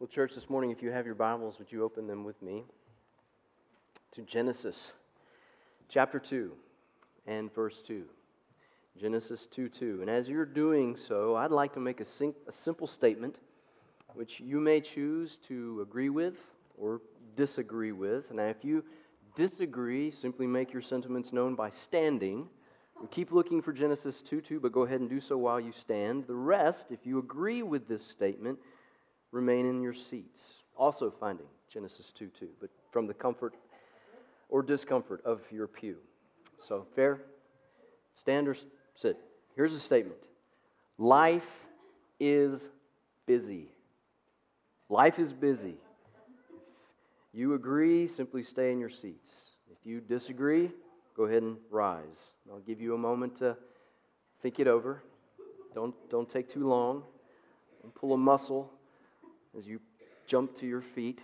Well, church, this morning, if you have your Bibles, would you open them with me to Genesis chapter 2 and verse 2. Genesis 2 2. And as you're doing so, I'd like to make a, sim- a simple statement which you may choose to agree with or disagree with. Now, if you disagree, simply make your sentiments known by standing. We keep looking for Genesis 2 2, but go ahead and do so while you stand. The rest, if you agree with this statement, remain in your seats. Also finding Genesis 2 2, but from the comfort or discomfort of your pew. So, fair? Stand or sit. Here's a statement Life is busy. Life is busy. If you agree, simply stay in your seats. If you disagree, go ahead and rise. I'll give you a moment to think it over. Don't, don't take too long. Don't pull a muscle as you jump to your feet.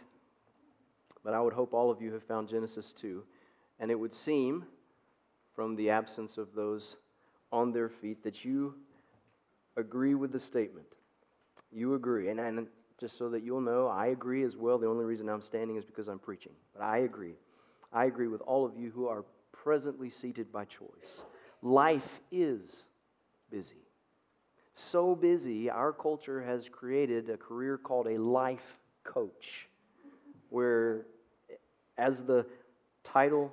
But I would hope all of you have found Genesis 2. And it would seem, from the absence of those on their feet, that you agree with the statement. You agree. And, and just so that you'll know, I agree as well. The only reason I'm standing is because I'm preaching. But I agree. I agree with all of you who are presently seated by choice. Life is busy so busy, our culture has created a career called a life coach, where, as the title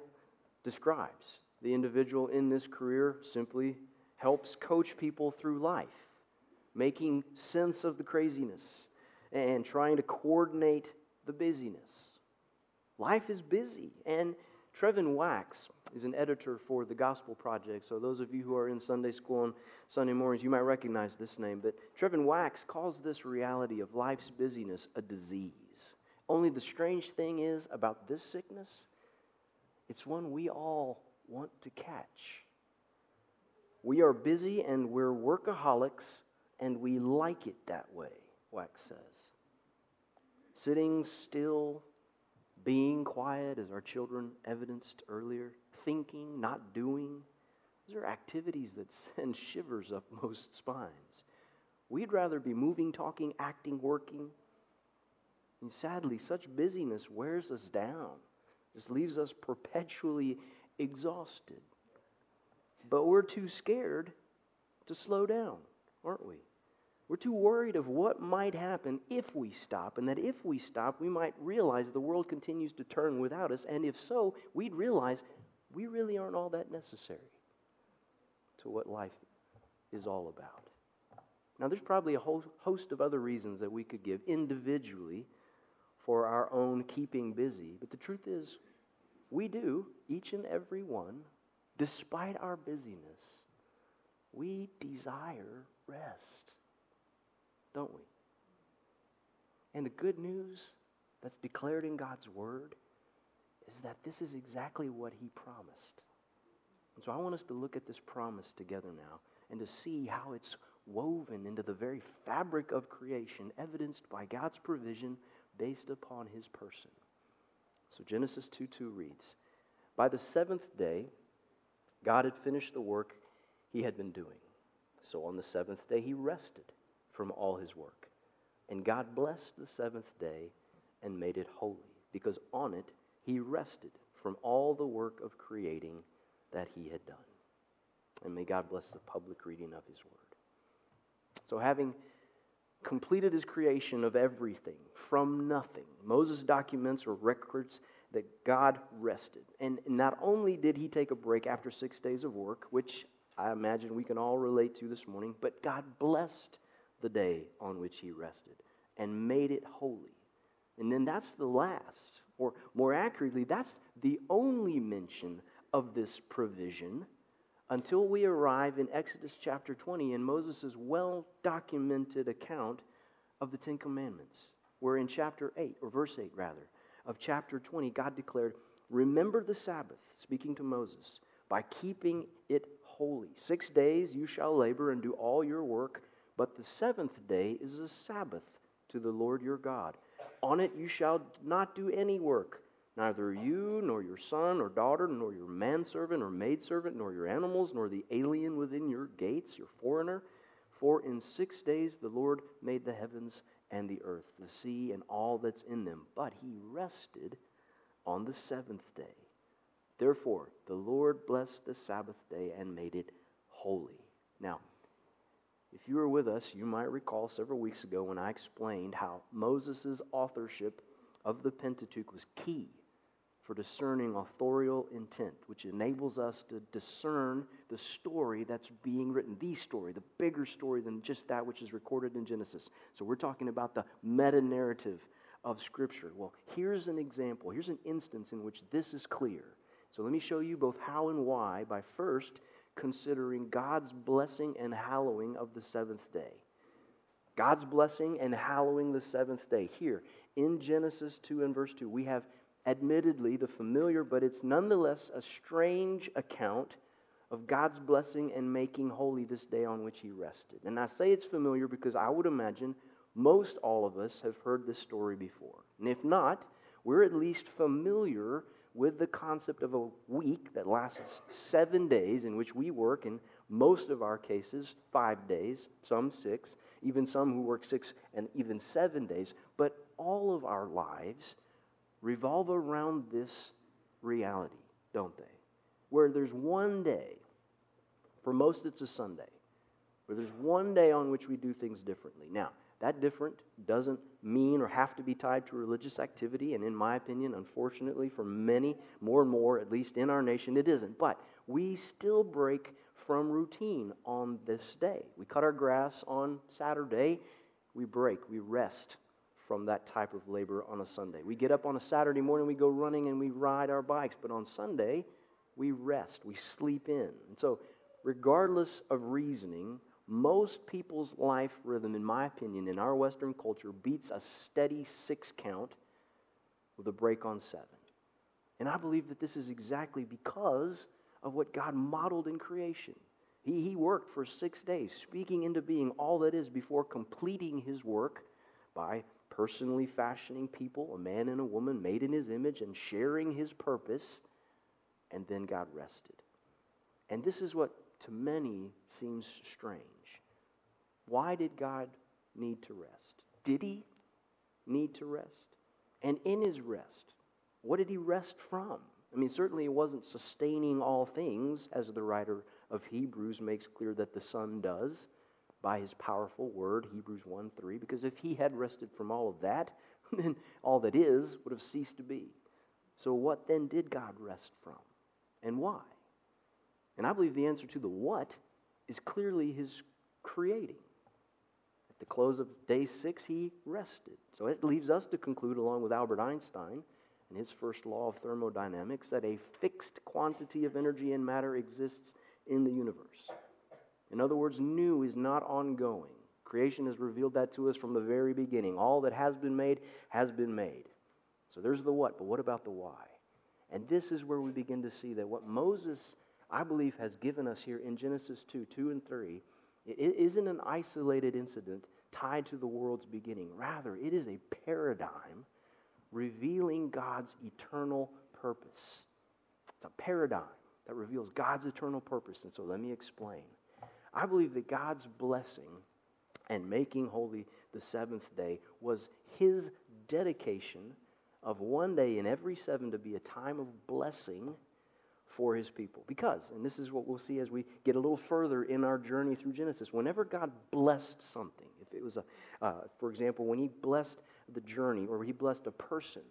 describes, the individual in this career simply helps coach people through life, making sense of the craziness and trying to coordinate the busyness. Life is busy, and Trevin Wax is an editor for the Gospel Project. So, those of you who are in Sunday school on Sunday mornings, you might recognize this name. But Trevin Wax calls this reality of life's busyness a disease. Only the strange thing is about this sickness, it's one we all want to catch. We are busy and we're workaholics, and we like it that way, Wax says. Sitting still, being quiet, as our children evidenced earlier, thinking, not doing. These are activities that send shivers up most spines. We'd rather be moving, talking, acting, working. And sadly, such busyness wears us down, just leaves us perpetually exhausted. But we're too scared to slow down, aren't we? We're too worried of what might happen if we stop, and that if we stop, we might realize the world continues to turn without us, and if so, we'd realize we really aren't all that necessary to what life is all about. Now, there's probably a whole host of other reasons that we could give individually for our own keeping busy, but the truth is, we do, each and every one, despite our busyness, we desire rest don't we? And the good news that's declared in God's word is that this is exactly what he promised. And so I want us to look at this promise together now and to see how it's woven into the very fabric of creation, evidenced by God's provision based upon his person. So Genesis 2 2 reads By the seventh day, God had finished the work he had been doing. So on the seventh day, he rested from all his work. And God blessed the seventh day and made it holy, because on it he rested from all the work of creating that he had done. And may God bless the public reading of his word. So, having completed his creation of everything from nothing, Moses documents or records that God rested. And not only did he take a break after six days of work, which I imagine we can all relate to this morning, but God blessed the day on which he rested and made it holy. And then that's the last, or more accurately, that's the only mention of this provision until we arrive in Exodus chapter 20 in Moses' well documented account of the Ten Commandments, where in chapter 8, or verse 8 rather, of chapter 20, God declared, Remember the Sabbath, speaking to Moses, by keeping it holy. Six days you shall labor and do all your work but the seventh day is a Sabbath to the Lord your God. On it you shall not do any work, neither you, nor your son or daughter, nor your manservant or maidservant, nor your animals, nor the alien within your gates, your foreigner. For in six days the Lord made the heavens and the earth, the sea, and all that's in them. But he rested on the seventh day. Therefore, the Lord blessed the Sabbath day and made it holy. Now, if you were with us, you might recall several weeks ago when I explained how Moses' authorship of the Pentateuch was key for discerning authorial intent, which enables us to discern the story that's being written, the story, the bigger story than just that which is recorded in Genesis. So we're talking about the meta narrative of Scripture. Well, here's an example, here's an instance in which this is clear. So let me show you both how and why by first considering God's blessing and hallowing of the seventh day. God's blessing and hallowing the seventh day. Here in Genesis 2 and verse 2, we have admittedly the familiar, but it's nonetheless a strange account of God's blessing and making holy this day on which he rested. And I say it's familiar because I would imagine most all of us have heard this story before. And if not, we're at least familiar with the concept of a week that lasts seven days, in which we work, in most of our cases, five days, some six, even some who work six and even seven days. But all of our lives revolve around this reality, don't they? Where there's one day, for most it's a Sunday, where there's one day on which we do things differently. Now, that different doesn't mean or have to be tied to religious activity, and in my opinion, unfortunately, for many, more and more, at least in our nation, it isn't. But we still break from routine on this day. We cut our grass on Saturday, we break, we rest from that type of labor on a Sunday. We get up on a Saturday morning, we go running and we ride our bikes, but on Sunday, we rest, we sleep in. And so, regardless of reasoning, most people's life rhythm, in my opinion, in our Western culture, beats a steady six count with a break on seven. And I believe that this is exactly because of what God modeled in creation. He, he worked for six days, speaking into being all that is before completing his work by personally fashioning people, a man and a woman made in his image, and sharing his purpose, and then God rested. And this is what to many seems strange. Why did God need to rest? Did he need to rest? And in his rest, what did he rest from? I mean, certainly it wasn't sustaining all things, as the writer of Hebrews makes clear that the Son does by his powerful word, Hebrews 1 3, because if he had rested from all of that, then all that is would have ceased to be. So, what then did God rest from? And why? And I believe the answer to the what is clearly his creating. At the close of day six, he rested. So it leaves us to conclude, along with Albert Einstein and his first law of thermodynamics, that a fixed quantity of energy and matter exists in the universe. In other words, new is not ongoing. Creation has revealed that to us from the very beginning. All that has been made has been made. So there's the what, but what about the why? And this is where we begin to see that what Moses, I believe, has given us here in Genesis 2 2 and 3, it isn't an isolated incident tied to the world's beginning. Rather, it is a paradigm revealing God's eternal purpose. It's a paradigm that reveals God's eternal purpose. And so let me explain. I believe that God's blessing and making holy the seventh day was his dedication of one day in every seven to be a time of blessing for his people. Because, and this is what we'll see as we get a little further in our journey through Genesis, whenever God blessed something, if it was a, uh, for example, when he blessed the journey or he blessed a person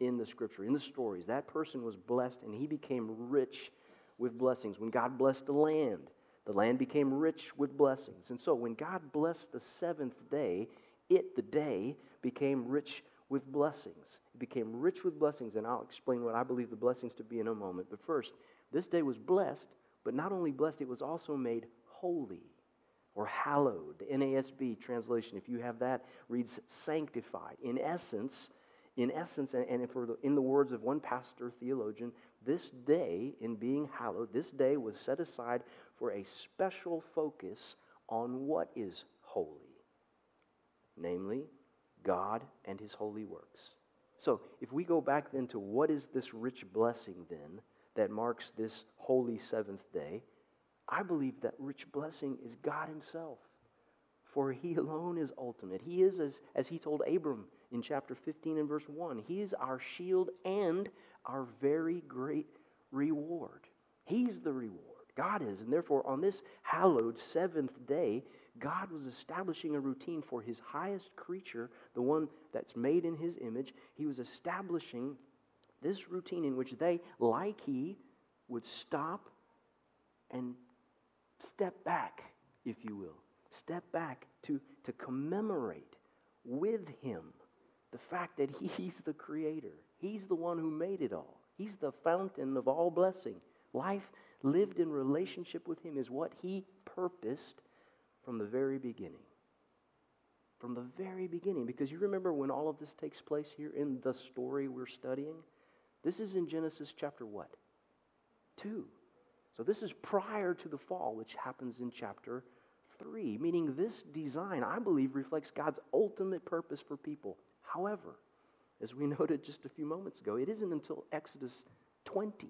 in the scripture, in the stories, that person was blessed and he became rich with blessings. When God blessed the land, the land became rich with blessings. And so when God blessed the seventh day, it, the day, became rich with blessings. It became rich with blessings, and I'll explain what I believe the blessings to be in a moment. But first, this day was blessed, but not only blessed, it was also made holy or hallowed. The NASB translation, if you have that, reads sanctified. In essence, in essence, and for the, in the words of one pastor theologian, this day, in being hallowed, this day was set aside for a special focus on what is holy, namely, God and His holy works. So, if we go back then to what is this rich blessing then that marks this holy seventh day, I believe that rich blessing is God Himself. for he alone is ultimate. He is, as, as he told Abram in chapter 15 and verse 1, he is our shield and our very great reward. He's the reward. God is. And therefore, on this hallowed seventh day, God was establishing a routine for his highest creature, the one that's made in his image. He was establishing this routine in which they, like he, would stop and step back, if you will. Step back to, to commemorate with him the fact that he's the creator. He's the one who made it all. He's the fountain of all blessing. Life lived in relationship with him is what he purposed from the very beginning. From the very beginning. Because you remember when all of this takes place here in the story we're studying? This is in Genesis chapter what? 2. So this is prior to the fall, which happens in chapter 3, meaning this design, I believe, reflects God's ultimate purpose for people. However, as we noted just a few moments ago, it isn't until Exodus 20,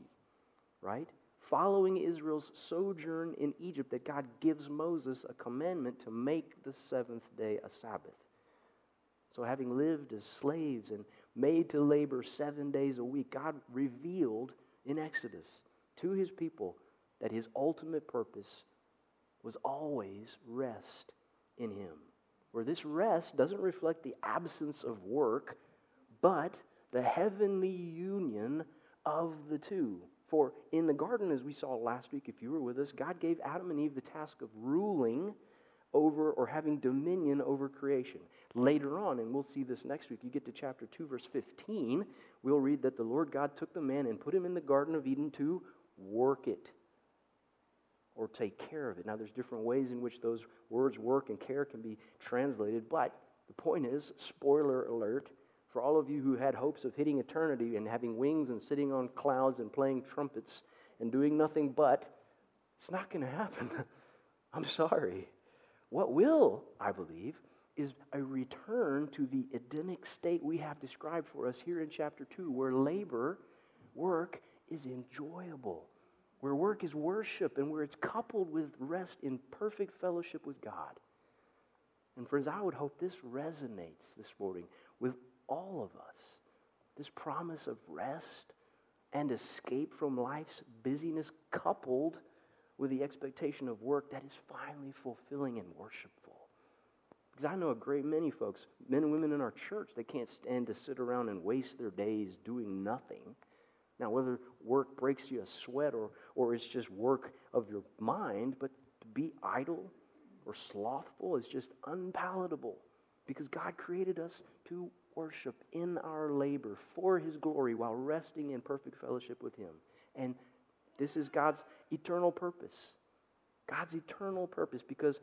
right? Following Israel's sojourn in Egypt, that God gives Moses a commandment to make the seventh day a Sabbath. So, having lived as slaves and made to labor seven days a week, God revealed in Exodus to his people that his ultimate purpose was always rest in him. Where this rest doesn't reflect the absence of work, but the heavenly union of the two. For in the garden, as we saw last week, if you were with us, God gave Adam and Eve the task of ruling over or having dominion over creation. Later on, and we'll see this next week, you get to chapter 2, verse 15, we'll read that the Lord God took the man and put him in the Garden of Eden to work it or take care of it. Now, there's different ways in which those words work and care can be translated, but the point is spoiler alert for all of you who had hopes of hitting eternity and having wings and sitting on clouds and playing trumpets and doing nothing but, it's not going to happen. I'm sorry. What will, I believe, is a return to the Edenic state we have described for us here in chapter 2, where labor, work, is enjoyable, where work is worship, and where it's coupled with rest in perfect fellowship with God. And friends, I would hope this resonates this morning with all of us. This promise of rest and escape from life's busyness, coupled with the expectation of work that is finally fulfilling and worshipful. Because I know a great many folks, men and women in our church, they can't stand to sit around and waste their days doing nothing. Now, whether work breaks you a sweat or, or it's just work of your mind, but to be idle or slothful is just unpalatable because God created us to worship in our labor for His glory while resting in perfect fellowship with Him. And this is God's eternal purpose. God's eternal purpose, because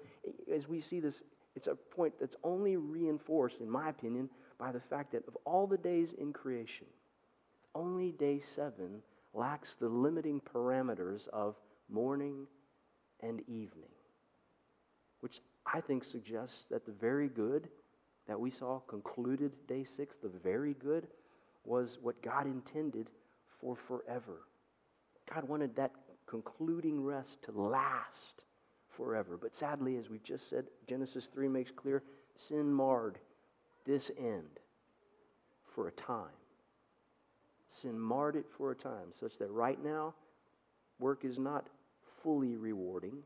as we see this, it's a point that's only reinforced, in my opinion, by the fact that of all the days in creation, only day seven lacks the limiting parameters of morning and evening, which I think suggests that the very good that we saw concluded day six, the very good, was what God intended for forever. God wanted that concluding rest to last forever. But sadly, as we've just said, Genesis 3 makes clear sin marred this end for a time. Sin marred it for a time, such that right now, work is not fully rewarding.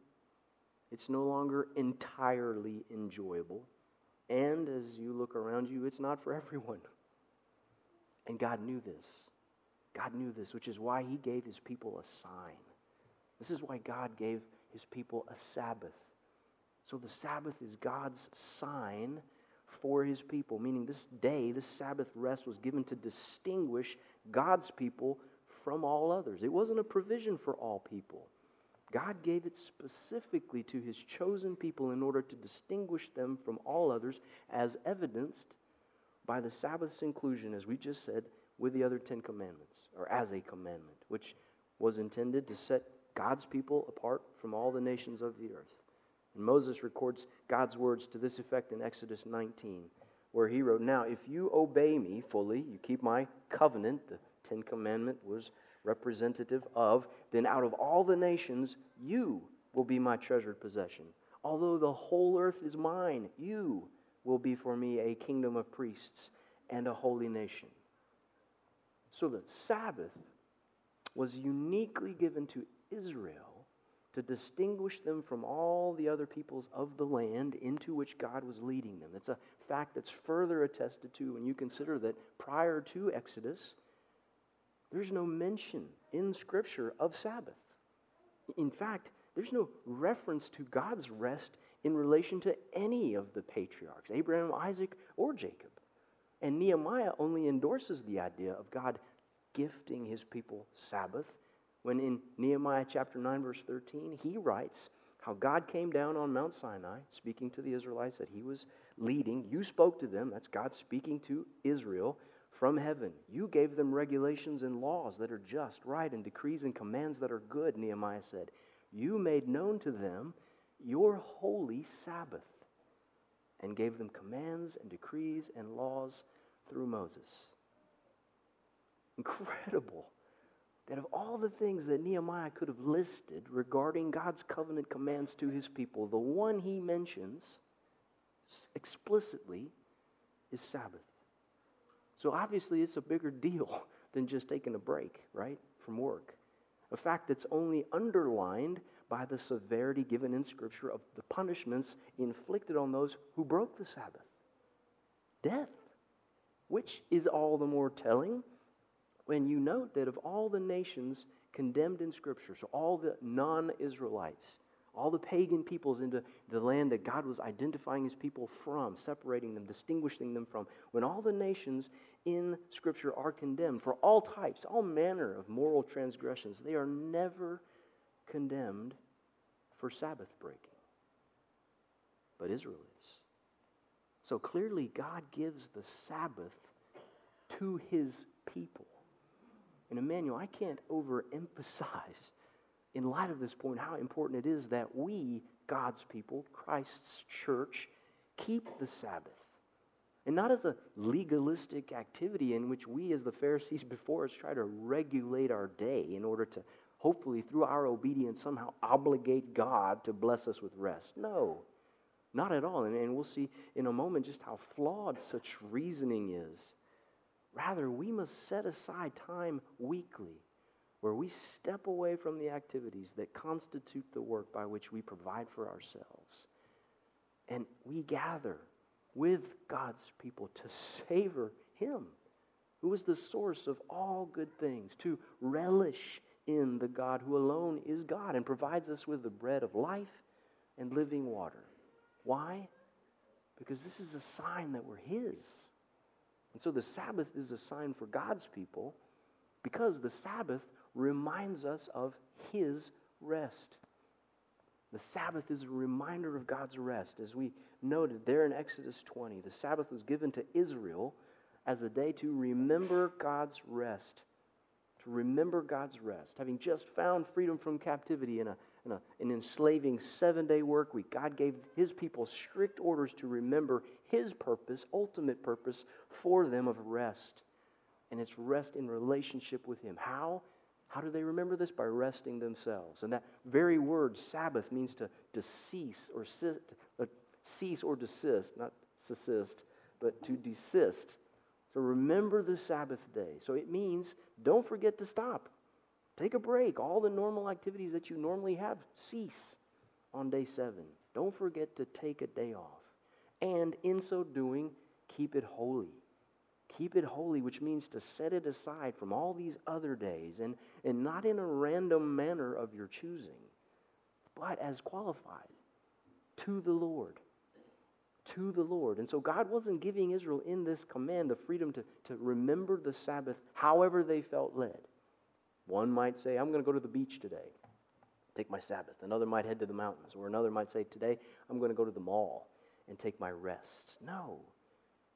It's no longer entirely enjoyable. And as you look around you, it's not for everyone. And God knew this. God knew this, which is why He gave His people a sign. This is why God gave His people a Sabbath. So the Sabbath is God's sign for His people, meaning this day, this Sabbath rest was given to distinguish God's people from all others. It wasn't a provision for all people. God gave it specifically to his chosen people in order to distinguish them from all others, as evidenced by the Sabbath's inclusion, as we just said, with the other Ten Commandments, or as a commandment, which was intended to set God's people apart from all the nations of the earth. And Moses records God's words to this effect in Exodus 19, where he wrote, Now, if you obey me fully, you keep my covenant, the Ten Commandment was representative of, then out of all the nations, you will be my treasured possession. Although the whole earth is mine, you will be for me a kingdom of priests and a holy nation. So the Sabbath was uniquely given to Israel to distinguish them from all the other peoples of the land into which God was leading them. It's a fact that's further attested to when you consider that prior to Exodus, there's no mention in Scripture of Sabbath. In fact, there's no reference to God's rest in relation to any of the patriarchs, Abraham, Isaac, or Jacob. And Nehemiah only endorses the idea of God gifting his people Sabbath when in Nehemiah chapter 9, verse 13, he writes how God came down on Mount Sinai, speaking to the Israelites that he was leading. You spoke to them, that's God speaking to Israel from heaven. You gave them regulations and laws that are just, right, and decrees and commands that are good, Nehemiah said. You made known to them your holy Sabbath and gave them commands and decrees and laws through Moses. Incredible that of all the things that Nehemiah could have listed regarding God's covenant commands to his people, the one he mentions explicitly is Sabbath. So obviously, it's a bigger deal than just taking a break, right, from work. A fact that's only underlined by the severity given in Scripture of the punishments inflicted on those who broke the Sabbath death, which is all the more telling when you note that of all the nations condemned in Scripture, so all the non Israelites, all the pagan peoples into the land that God was identifying his people from, separating them, distinguishing them from, when all the nations in Scripture are condemned for all types, all manner of moral transgressions, they are never condemned for Sabbath breaking. But Israel is. So clearly, God gives the Sabbath to his people. And Emmanuel, I can't overemphasize, in light of this point, how important it is that we, God's people, Christ's church, keep the Sabbath. And not as a legalistic activity in which we, as the Pharisees before us, try to regulate our day in order to hopefully, through our obedience, somehow obligate God to bless us with rest. No, not at all. And, we'll see in a moment just how flawed such reasoning is. Rather, we must set aside time weekly where we step away from the activities that constitute the work by which we provide for ourselves. And we gather with God's people to savor Him, who is the source of all good things, to relish in the God who alone is God and provides us with the bread of life and living water. Why? Because this is a sign that we're His. And so the Sabbath is a sign for God's people because the Sabbath reminds us of His rest. The Sabbath is a reminder of God's rest. As we noted there in Exodus 20, the Sabbath was given to Israel as a day to remember God's rest. To remember God's rest. Having just found freedom from captivity in, a, in a, an enslaving seven day work week, God gave His people strict orders to remember his purpose, ultimate purpose for them of rest. And it's rest in relationship with Him. How? How do they remember this? By resting themselves. And that very word, Sabbath, means to, cease or uh, cease or desist, not subsist, but to desist. So remember the Sabbath day. So it means don't forget to stop. Take a break. All the normal activities that you normally have cease on day seven. Don't forget to take a day off and in so doing, keep it holy. Keep it holy, which means to set it aside from all these other days and, and not in a random manner of your choosing, but as qualified to the Lord. To the Lord. And so God wasn't giving Israel in this command the freedom to, to remember the Sabbath however they felt led. One might say, I'm going to go to the beach today, take my Sabbath. Another might head to the mountains, or another might say, Today I'm going to go to the mall and take my rest. No.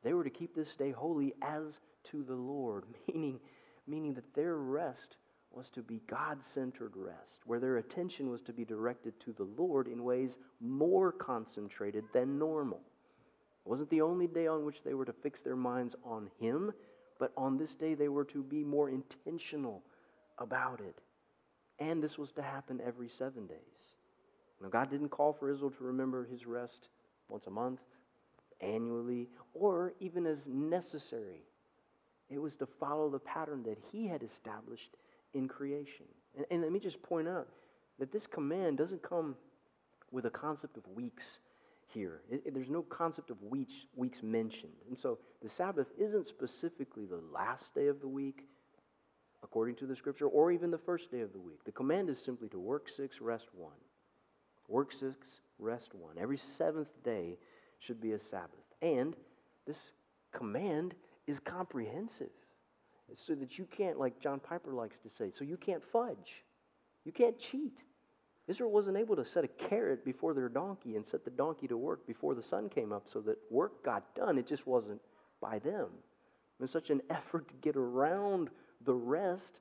They were to keep this day holy as to the Lord, meaning, meaning that their rest was to be God centered rest, where their attention was to be directed to the Lord in ways more concentrated than normal. It wasn't the only day on which they were to fix their minds on Him, but on this day they were to be more intentional about it. And this was to happen every seven days. Now, God didn't call for Israel to remember his rest once a month, annually, or even as necessary. It was to follow the pattern that he had established in creation. And, and let me just point out that this command doesn't come with a concept of weeks here. It, it, there's no concept of weeks, weeks mentioned. And so the Sabbath isn't specifically the last day of the week, according to the scripture, or even the first day of the week. The command is simply to work six, rest one. Work six, rest one. Every seventh day should be a Sabbath. And this command is comprehensive. So that you can't, like John Piper likes to say, so you can't fudge. You can't cheat. Israel wasn't able to set a carrot before their donkey and set the donkey to work before the sun came up so that work got done. It just wasn't by them. And such an effort to get around the rest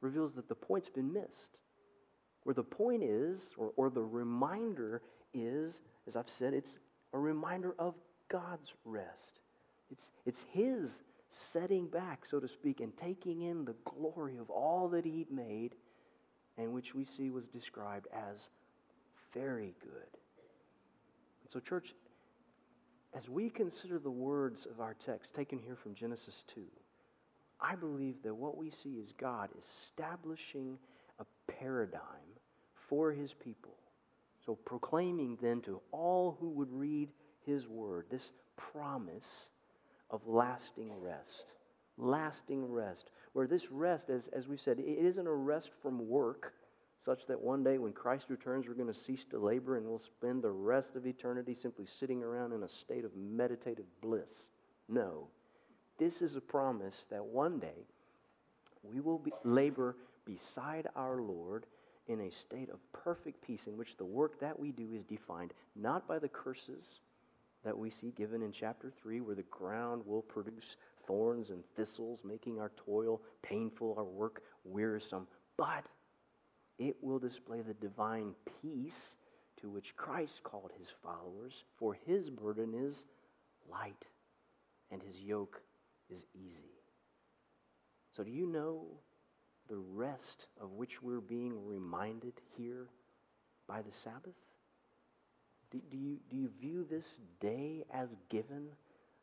reveals that the point's been missed. Where the point is, or, or the reminder is, as I've said, it's a reminder of God's rest. It's, it's His setting back, so to speak, and taking in the glory of all that He'd made, and which we see was described as very good. And so, church, as we consider the words of our text taken here from Genesis 2, I believe that what we see is God establishing a paradigm for his people. So, proclaiming then to all who would read his word this promise of lasting rest. Lasting rest. Where this rest, as, as we said, it isn't a rest from work, such that one day when Christ returns, we're going to cease to labor and we'll spend the rest of eternity simply sitting around in a state of meditative bliss. No. This is a promise that one day we will be, labor beside our Lord in a state of perfect peace in which the work that we do is defined not by the curses that we see given in chapter 3, where the ground will produce thorns and thistles, making our toil painful, our work wearisome, but it will display the divine peace to which Christ called his followers, for his burden is light and his yoke is easy. So, do you know the rest of which we're being reminded here by the Sabbath? Do, do, you, do you view this day as given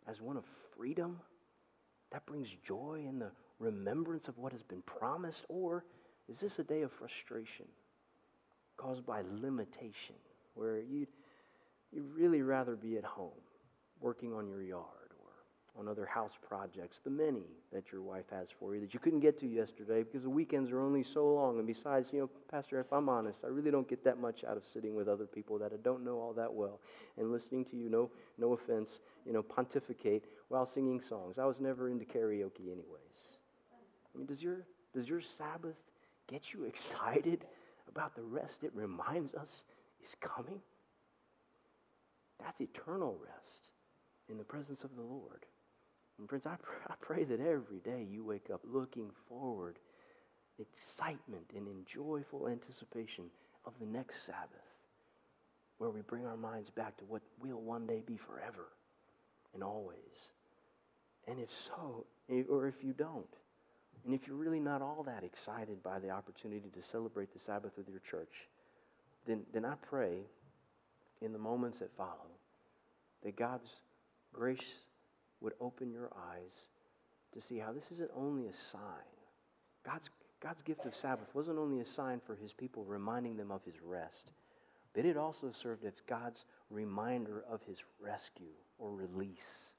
as one of freedom that brings joy in the remembrance of what has been promised? Or is this a day of frustration caused by limitation where you'd, you'd really rather be at home working on your yard? On other house projects, the many that your wife has for you that you couldn't get to yesterday because the weekends are only so long. And besides, you know, Pastor, if I'm honest, I really don't get that much out of sitting with other people that I don't know all that well and listening to you, no, no offense, you know, pontificate while singing songs. I was never into karaoke anyways. I mean, does your, does your Sabbath get you excited about the rest it reminds us is coming? That's eternal rest in the presence of the Lord. And friends, I, pr- I pray that every day you wake up looking forward, excitement and in joyful anticipation of the next Sabbath, where we bring our minds back to what will one day be forever and always. And if so, or if you don't, and if you're really not all that excited by the opportunity to celebrate the Sabbath with your church, then, then I pray in the moments that follow that God's grace would open your eyes to see how this isn't only a sign. God's, God's gift of Sabbath wasn't only a sign for his people, reminding them of his rest, but it also served as God's reminder of his rescue or release.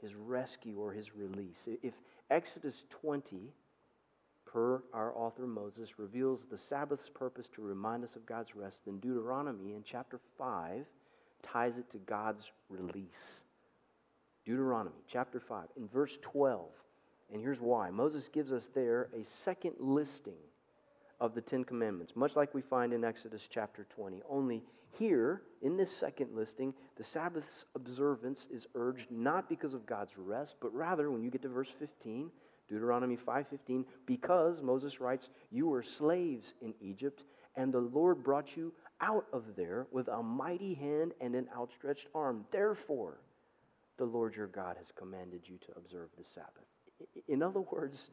His rescue or his release. If Exodus 20, per our author Moses, reveals the Sabbath's purpose to remind us of God's rest, then Deuteronomy in chapter 5 ties it to God's release. Deuteronomy chapter 5, in verse 12. And here's why Moses gives us there a second listing of the Ten Commandments, much like we find in Exodus chapter 20. Only here, in this second listing, the Sabbath's observance is urged not because of God's rest, but rather, when you get to verse 15, Deuteronomy 5:15, because Moses writes, "You were slaves in Egypt, and the Lord brought you out of there with a mighty hand and an outstretched arm. Therefore, the Lord your God has commanded you to observe the Sabbath. In other words,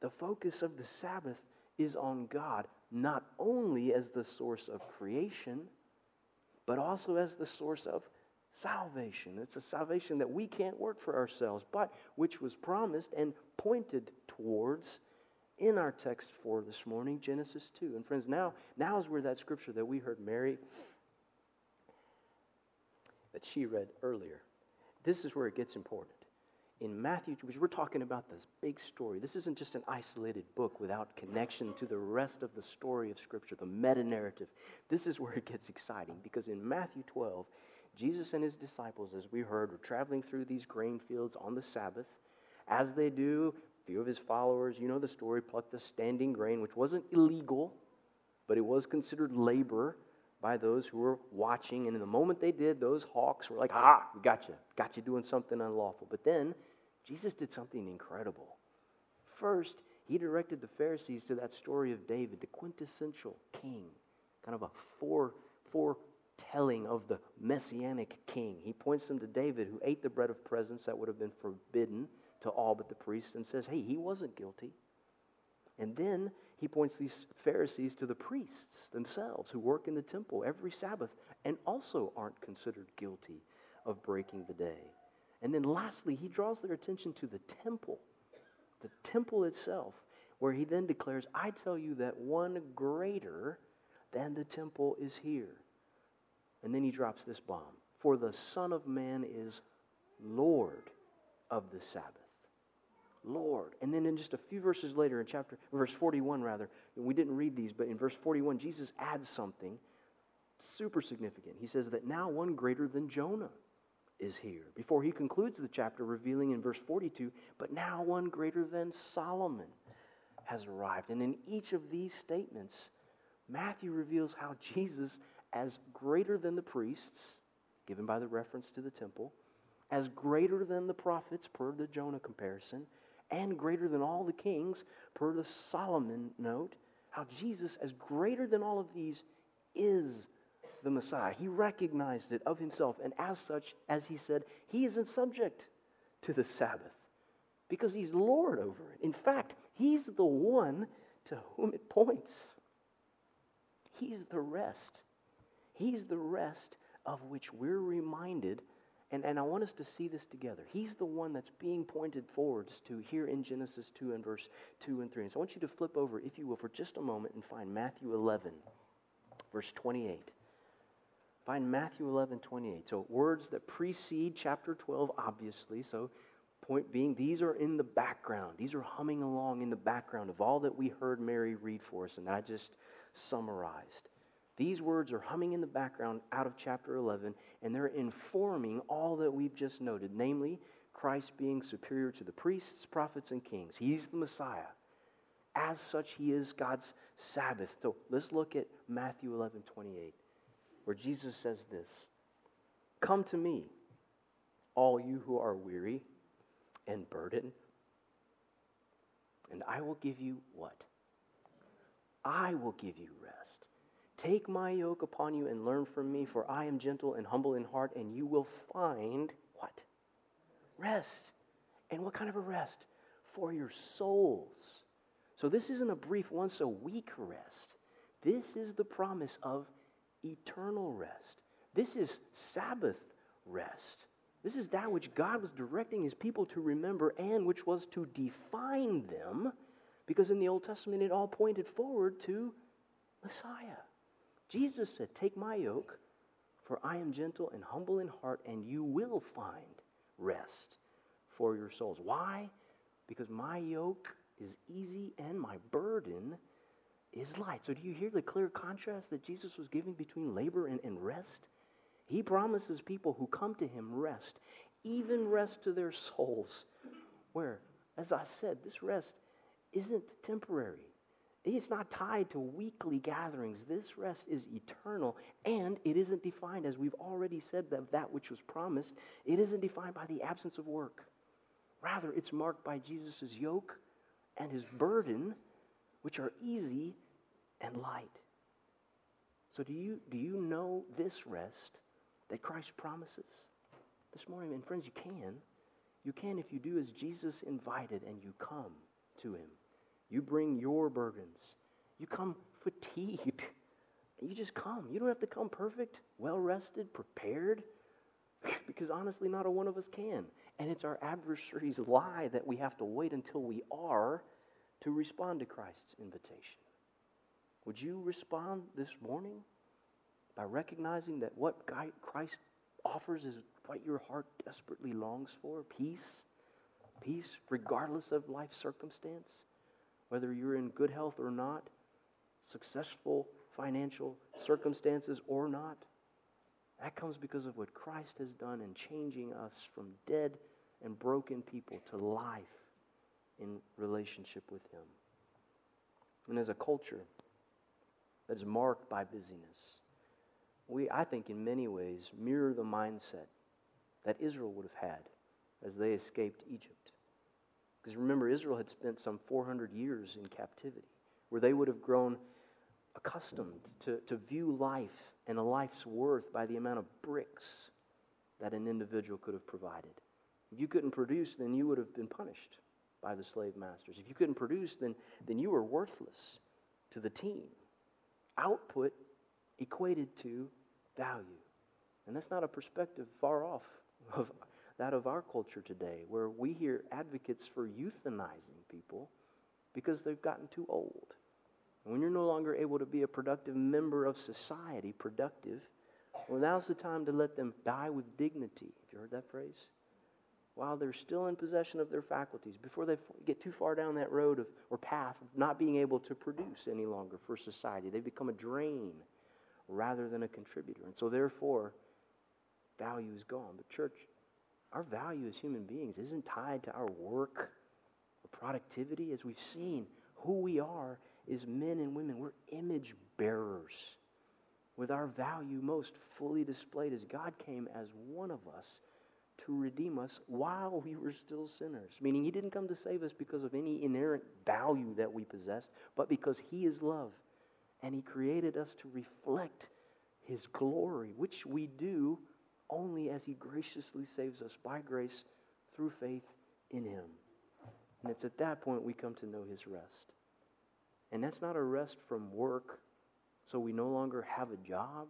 the focus of the Sabbath is on God, not only as the source of creation, but also as the source of salvation. It's a salvation that we can't work for ourselves, but which was promised and pointed towards in our text for this morning, Genesis 2. And friends, now, now is where that scripture that we heard Mary, that she read earlier, this is where it gets important. In Matthew, because we're talking about this big story. This isn't just an isolated book without connection to the rest of the story of Scripture, the meta narrative. This is where it gets exciting because in Matthew 12, Jesus and his disciples, as we heard, were traveling through these grain fields on the Sabbath. As they do, a few of his followers, you know the story, plucked the standing grain, which wasn't illegal, but it was considered labor by those who were watching. And in the moment they did, those hawks were like, ah, we got you, got you doing something unlawful. But then Jesus did something incredible. First, he directed the Pharisees to that story of David, the quintessential king, kind of a fore, foretelling of the messianic king. He points them to David, who ate the bread of presence that would have been forbidden to all but the priests, and says, hey, he wasn't guilty. And then he points these Pharisees to the priests themselves who work in the temple every Sabbath and also aren't considered guilty of breaking the day. And then lastly, he draws their attention to the temple, the temple itself, where he then declares, I tell you that one greater than the temple is here. And then he drops this bomb For the Son of Man is Lord of the Sabbath. Lord. And then in just a few verses later, in chapter, verse 41 rather, we didn't read these, but in verse 41, Jesus adds something super significant. He says that now one greater than Jonah is here. Before he concludes the chapter, revealing in verse 42, but now one greater than Solomon has arrived. And in each of these statements, Matthew reveals how Jesus, as greater than the priests, given by the reference to the temple, as greater than the prophets, per the Jonah comparison, and greater than all the kings, per the Solomon note, how Jesus, as greater than all of these, is the Messiah. He recognized it of himself, and as such, as he said, he isn't subject to the Sabbath because he's Lord over it. In fact, he's the one to whom it points. He's the rest. He's the rest of which we're reminded and, and I want us to see this together. He's the one that's being pointed forwards to here in Genesis 2 and verse 2 and 3. And so I want you to flip over, if you will, for just a moment and find Matthew 11, verse 28. Find Matthew 11, 28. So words that precede chapter 12, obviously. So point being, these are in the background. These are humming along in the background of all that we heard Mary read for us and that I just summarized. These words are humming in the background out of chapter 11, and they're informing all that we've just noted, namely, Christ being superior to the priests, prophets, and kings. He's the Messiah. As such, he is God's Sabbath. So let's look at Matthew 11 28, where Jesus says this Come to me, all you who are weary and burdened, and I will give you what? I will give you rest. Take my yoke upon you and learn from me, for I am gentle and humble in heart, and you will find what? Rest. And what kind of a rest? For your souls. So this isn't a brief once a week rest. This is the promise of eternal rest. This is Sabbath rest. This is that which God was directing his people to remember and which was to define them, because in the Old Testament it all pointed forward to Messiah. Jesus said, Take my yoke, for I am gentle and humble in heart, and you will find rest for your souls. Why? Because my yoke is easy and my burden is light. So, do you hear the clear contrast that Jesus was giving between labor and, and rest? He promises people who come to him rest, even rest to their souls. Where, as I said, this rest isn't temporary. It's not tied to weekly gatherings. This rest is eternal, and it isn't defined, as we've already said, that that which was promised, it isn't defined by the absence of work. Rather, it's marked by Jesus' yoke and his burden, which are easy and light. So, do you, do you know this rest that Christ promises this morning? And, friends, you can. You can if you do as Jesus invited and you come to him. You bring your burdens You come fatigued. You just come. You don't have to come perfect, well rested, prepared, because honestly, not a one of us can. And it's our adversary's lie that we have to wait until we are to respond to Christ's invitation. Would you respond this morning by recognizing that what Christ offers is what your heart desperately longs for? Peace? Peace regardless of life circumstance? Whether you're in good health or not, successful financial circumstances or not? That comes because of what Christ has done in changing us from dead and broken people to life in relationship with Him. And as a culture that is marked by busyness, we, I think, in many ways mirror the mindset that Israel would have had as they escaped Egypt. Because remember, Israel had spent some 400 years in captivity, where they would have grown accustomed to, to view life and a life's worth by the amount of bricks that an individual could have provided. If you couldn't produce, then you would have been punished by the slave masters. If you couldn't produce, then, then you were worthless to the team. Output equated to value. And that's not a perspective far off of that of our culture today, where we hear advocates for euthanizing people because they've gotten too old. And when you're no longer able to be a productive member of society, productive, well, now's the time to let them die with dignity. Have you heard that phrase? While they're still in possession of their faculties, before they get too far down that road of, or path of not being able to produce any longer for society, they become a drain rather than a contributor. And so, therefore, value is gone. But, church, our value as human beings isn't tied to our work or productivity. As we've seen, who we are is men and women. We're image bearers with our value most fully displayed as God came as one of us to redeem us while we were still sinners. Meaning, He didn't come to save us because of any inherent value that we possessed, but because He is love. And He created us to reflect His glory, which we do only as He graciously saves us by grace through faith in Him. And it's at that point we come to know His rest. And that's not a rest from work, so we no longer have a job,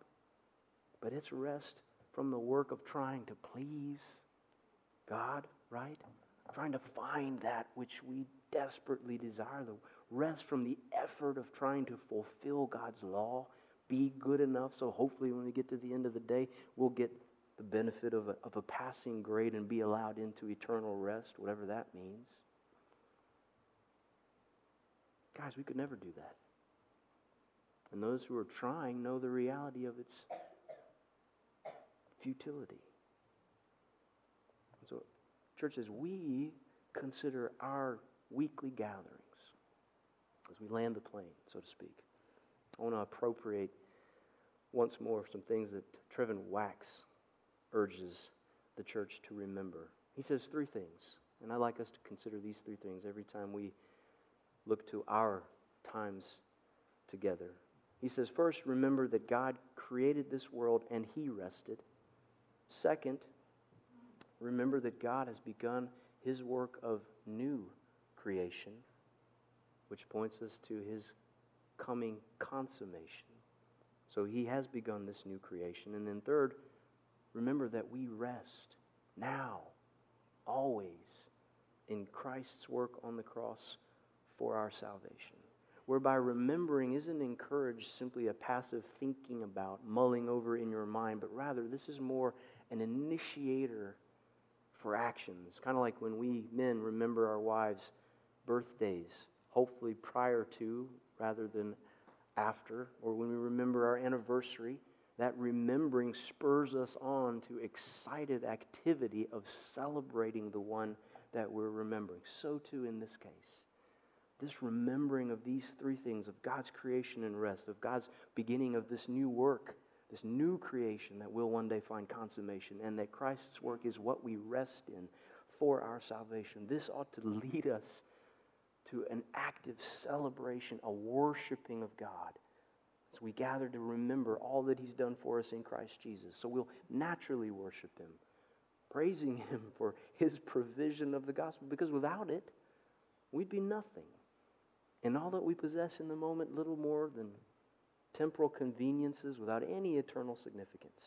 but it's rest from the work of trying to please God, right? Trying to find that which we desperately desire, the rest from the effort of trying to fulfill God's law, be good enough, so hopefully when we get to the end of the day, we'll get the benefit of a, of a passing grade and be allowed into eternal rest, whatever that means. Guys, we could never do that. And those who are trying know the reality of its futility. So, church, as we consider our weekly gatherings, as we land the plane, so to speak, I want to appropriate once more some things that Trevin Wax urges the church to remember. He says three things, and I'd like us to consider these three things every time we look to our times together. He says, first, remember that God created this world and he rested. Second, remember that God has begun his work of new creation, which points us to his coming consummation. So he has begun this new creation. And then, third, remember that we rest now, always, in Christ's work on the cross for our salvation. Whereby remembering isn't encouraged simply a passive thinking about, mulling over in your mind, but rather this is more an initiator for actions. Kind of like when we men remember our wives' birthdays, hopefully prior to rather than after, or when we remember our anniversary, that remembering spurs us on to excited activity of celebrating the one that we're remembering. So, too, in this case this remembering of these three things of God's creation and rest, of God's beginning of this new work, this new creation that will one day find consummation, and that Christ's work is what we rest in for our salvation. This ought to lead us to an active celebration, a worshiping of God. We gather to remember all that He's done for us in Christ Jesus. So we'll naturally worship Him, praising Him for His provision of the gospel, because without it, we'd be nothing. And all that we possess in the moment, little more than temporal conveniences without any eternal significance.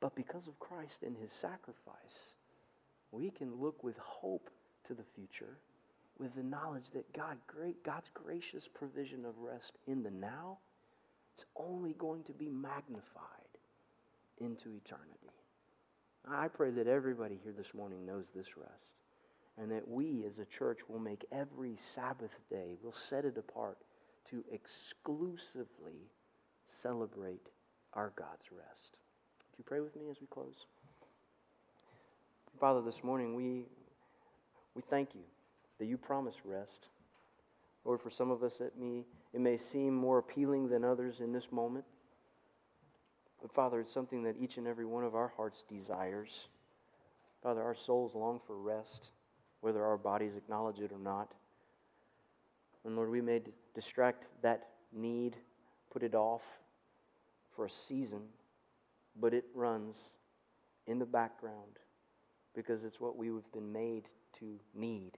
But because of Christ and his sacrifice, we can look with hope to the future with the knowledge that God, great, God's gracious provision of rest in the now is only going to be magnified into eternity. I pray that everybody here this morning knows this rest and that we as a church will make every Sabbath day, we'll set it apart to exclusively celebrate our God's rest. Would you pray with me as we close? Father, this morning we, we thank you that you promise rest. Lord, for some of us it may, it may seem more appealing than others in this moment. But Father, it's something that each and every one of our hearts desires. Father, our souls long for rest, whether our bodies acknowledge it or not. And Lord, we may distract that need, put it off for a season, but it runs in the background because it's what we have been made to need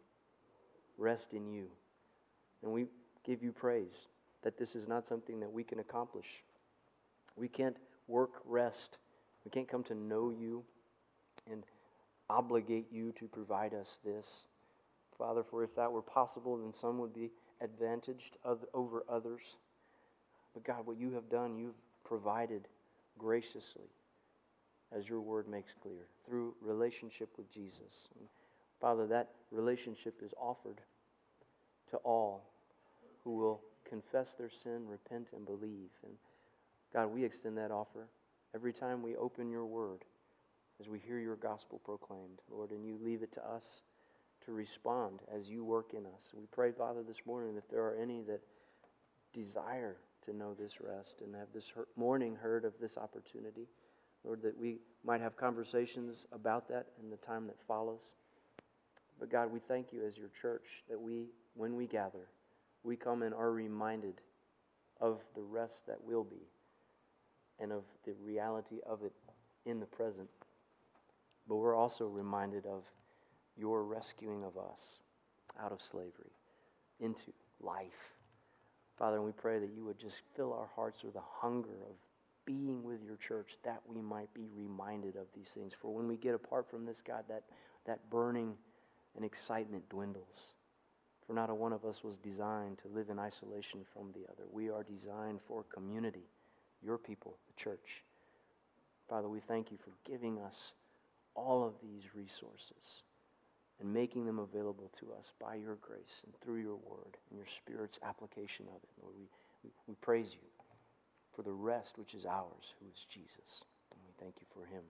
rest in you. And we give you praise that this is not something that we can accomplish. We can't work rest. We can't come to know you and obligate you to provide us this. Father, for if that were possible, then some would be advantaged over others. But God, what you have done, you've provided graciously, as your word makes clear, through relationship with Jesus. Father, that relationship is offered to all who will confess their sin, repent, and believe. And God, we extend that offer every time we open your word as we hear your gospel proclaimed, Lord, and you leave it to us to respond as you work in us. We pray, Father, this morning if there are any that desire to know this rest and have this morning heard of this opportunity, Lord, that we might have conversations about that in the time that follows. But God, we thank you as your church that we, when we gather, we come and are reminded of the rest that will be and of the reality of it in the present. But we're also reminded of your rescuing of us out of slavery into life. Father, and we pray that you would just fill our hearts with a hunger of being with your church that we might be reminded of these things. For when we get apart from this, God, that, that burning and excitement dwindles. For not a one of us was designed to live in isolation from the other. We are designed for community, your people, the church. Father, we thank you for giving us all of these resources and making them available to us by your grace and through your word and your Spirit's application of it. Lord, we, we, praise you for the rest which is ours, who is Jesus. And we thank you for him.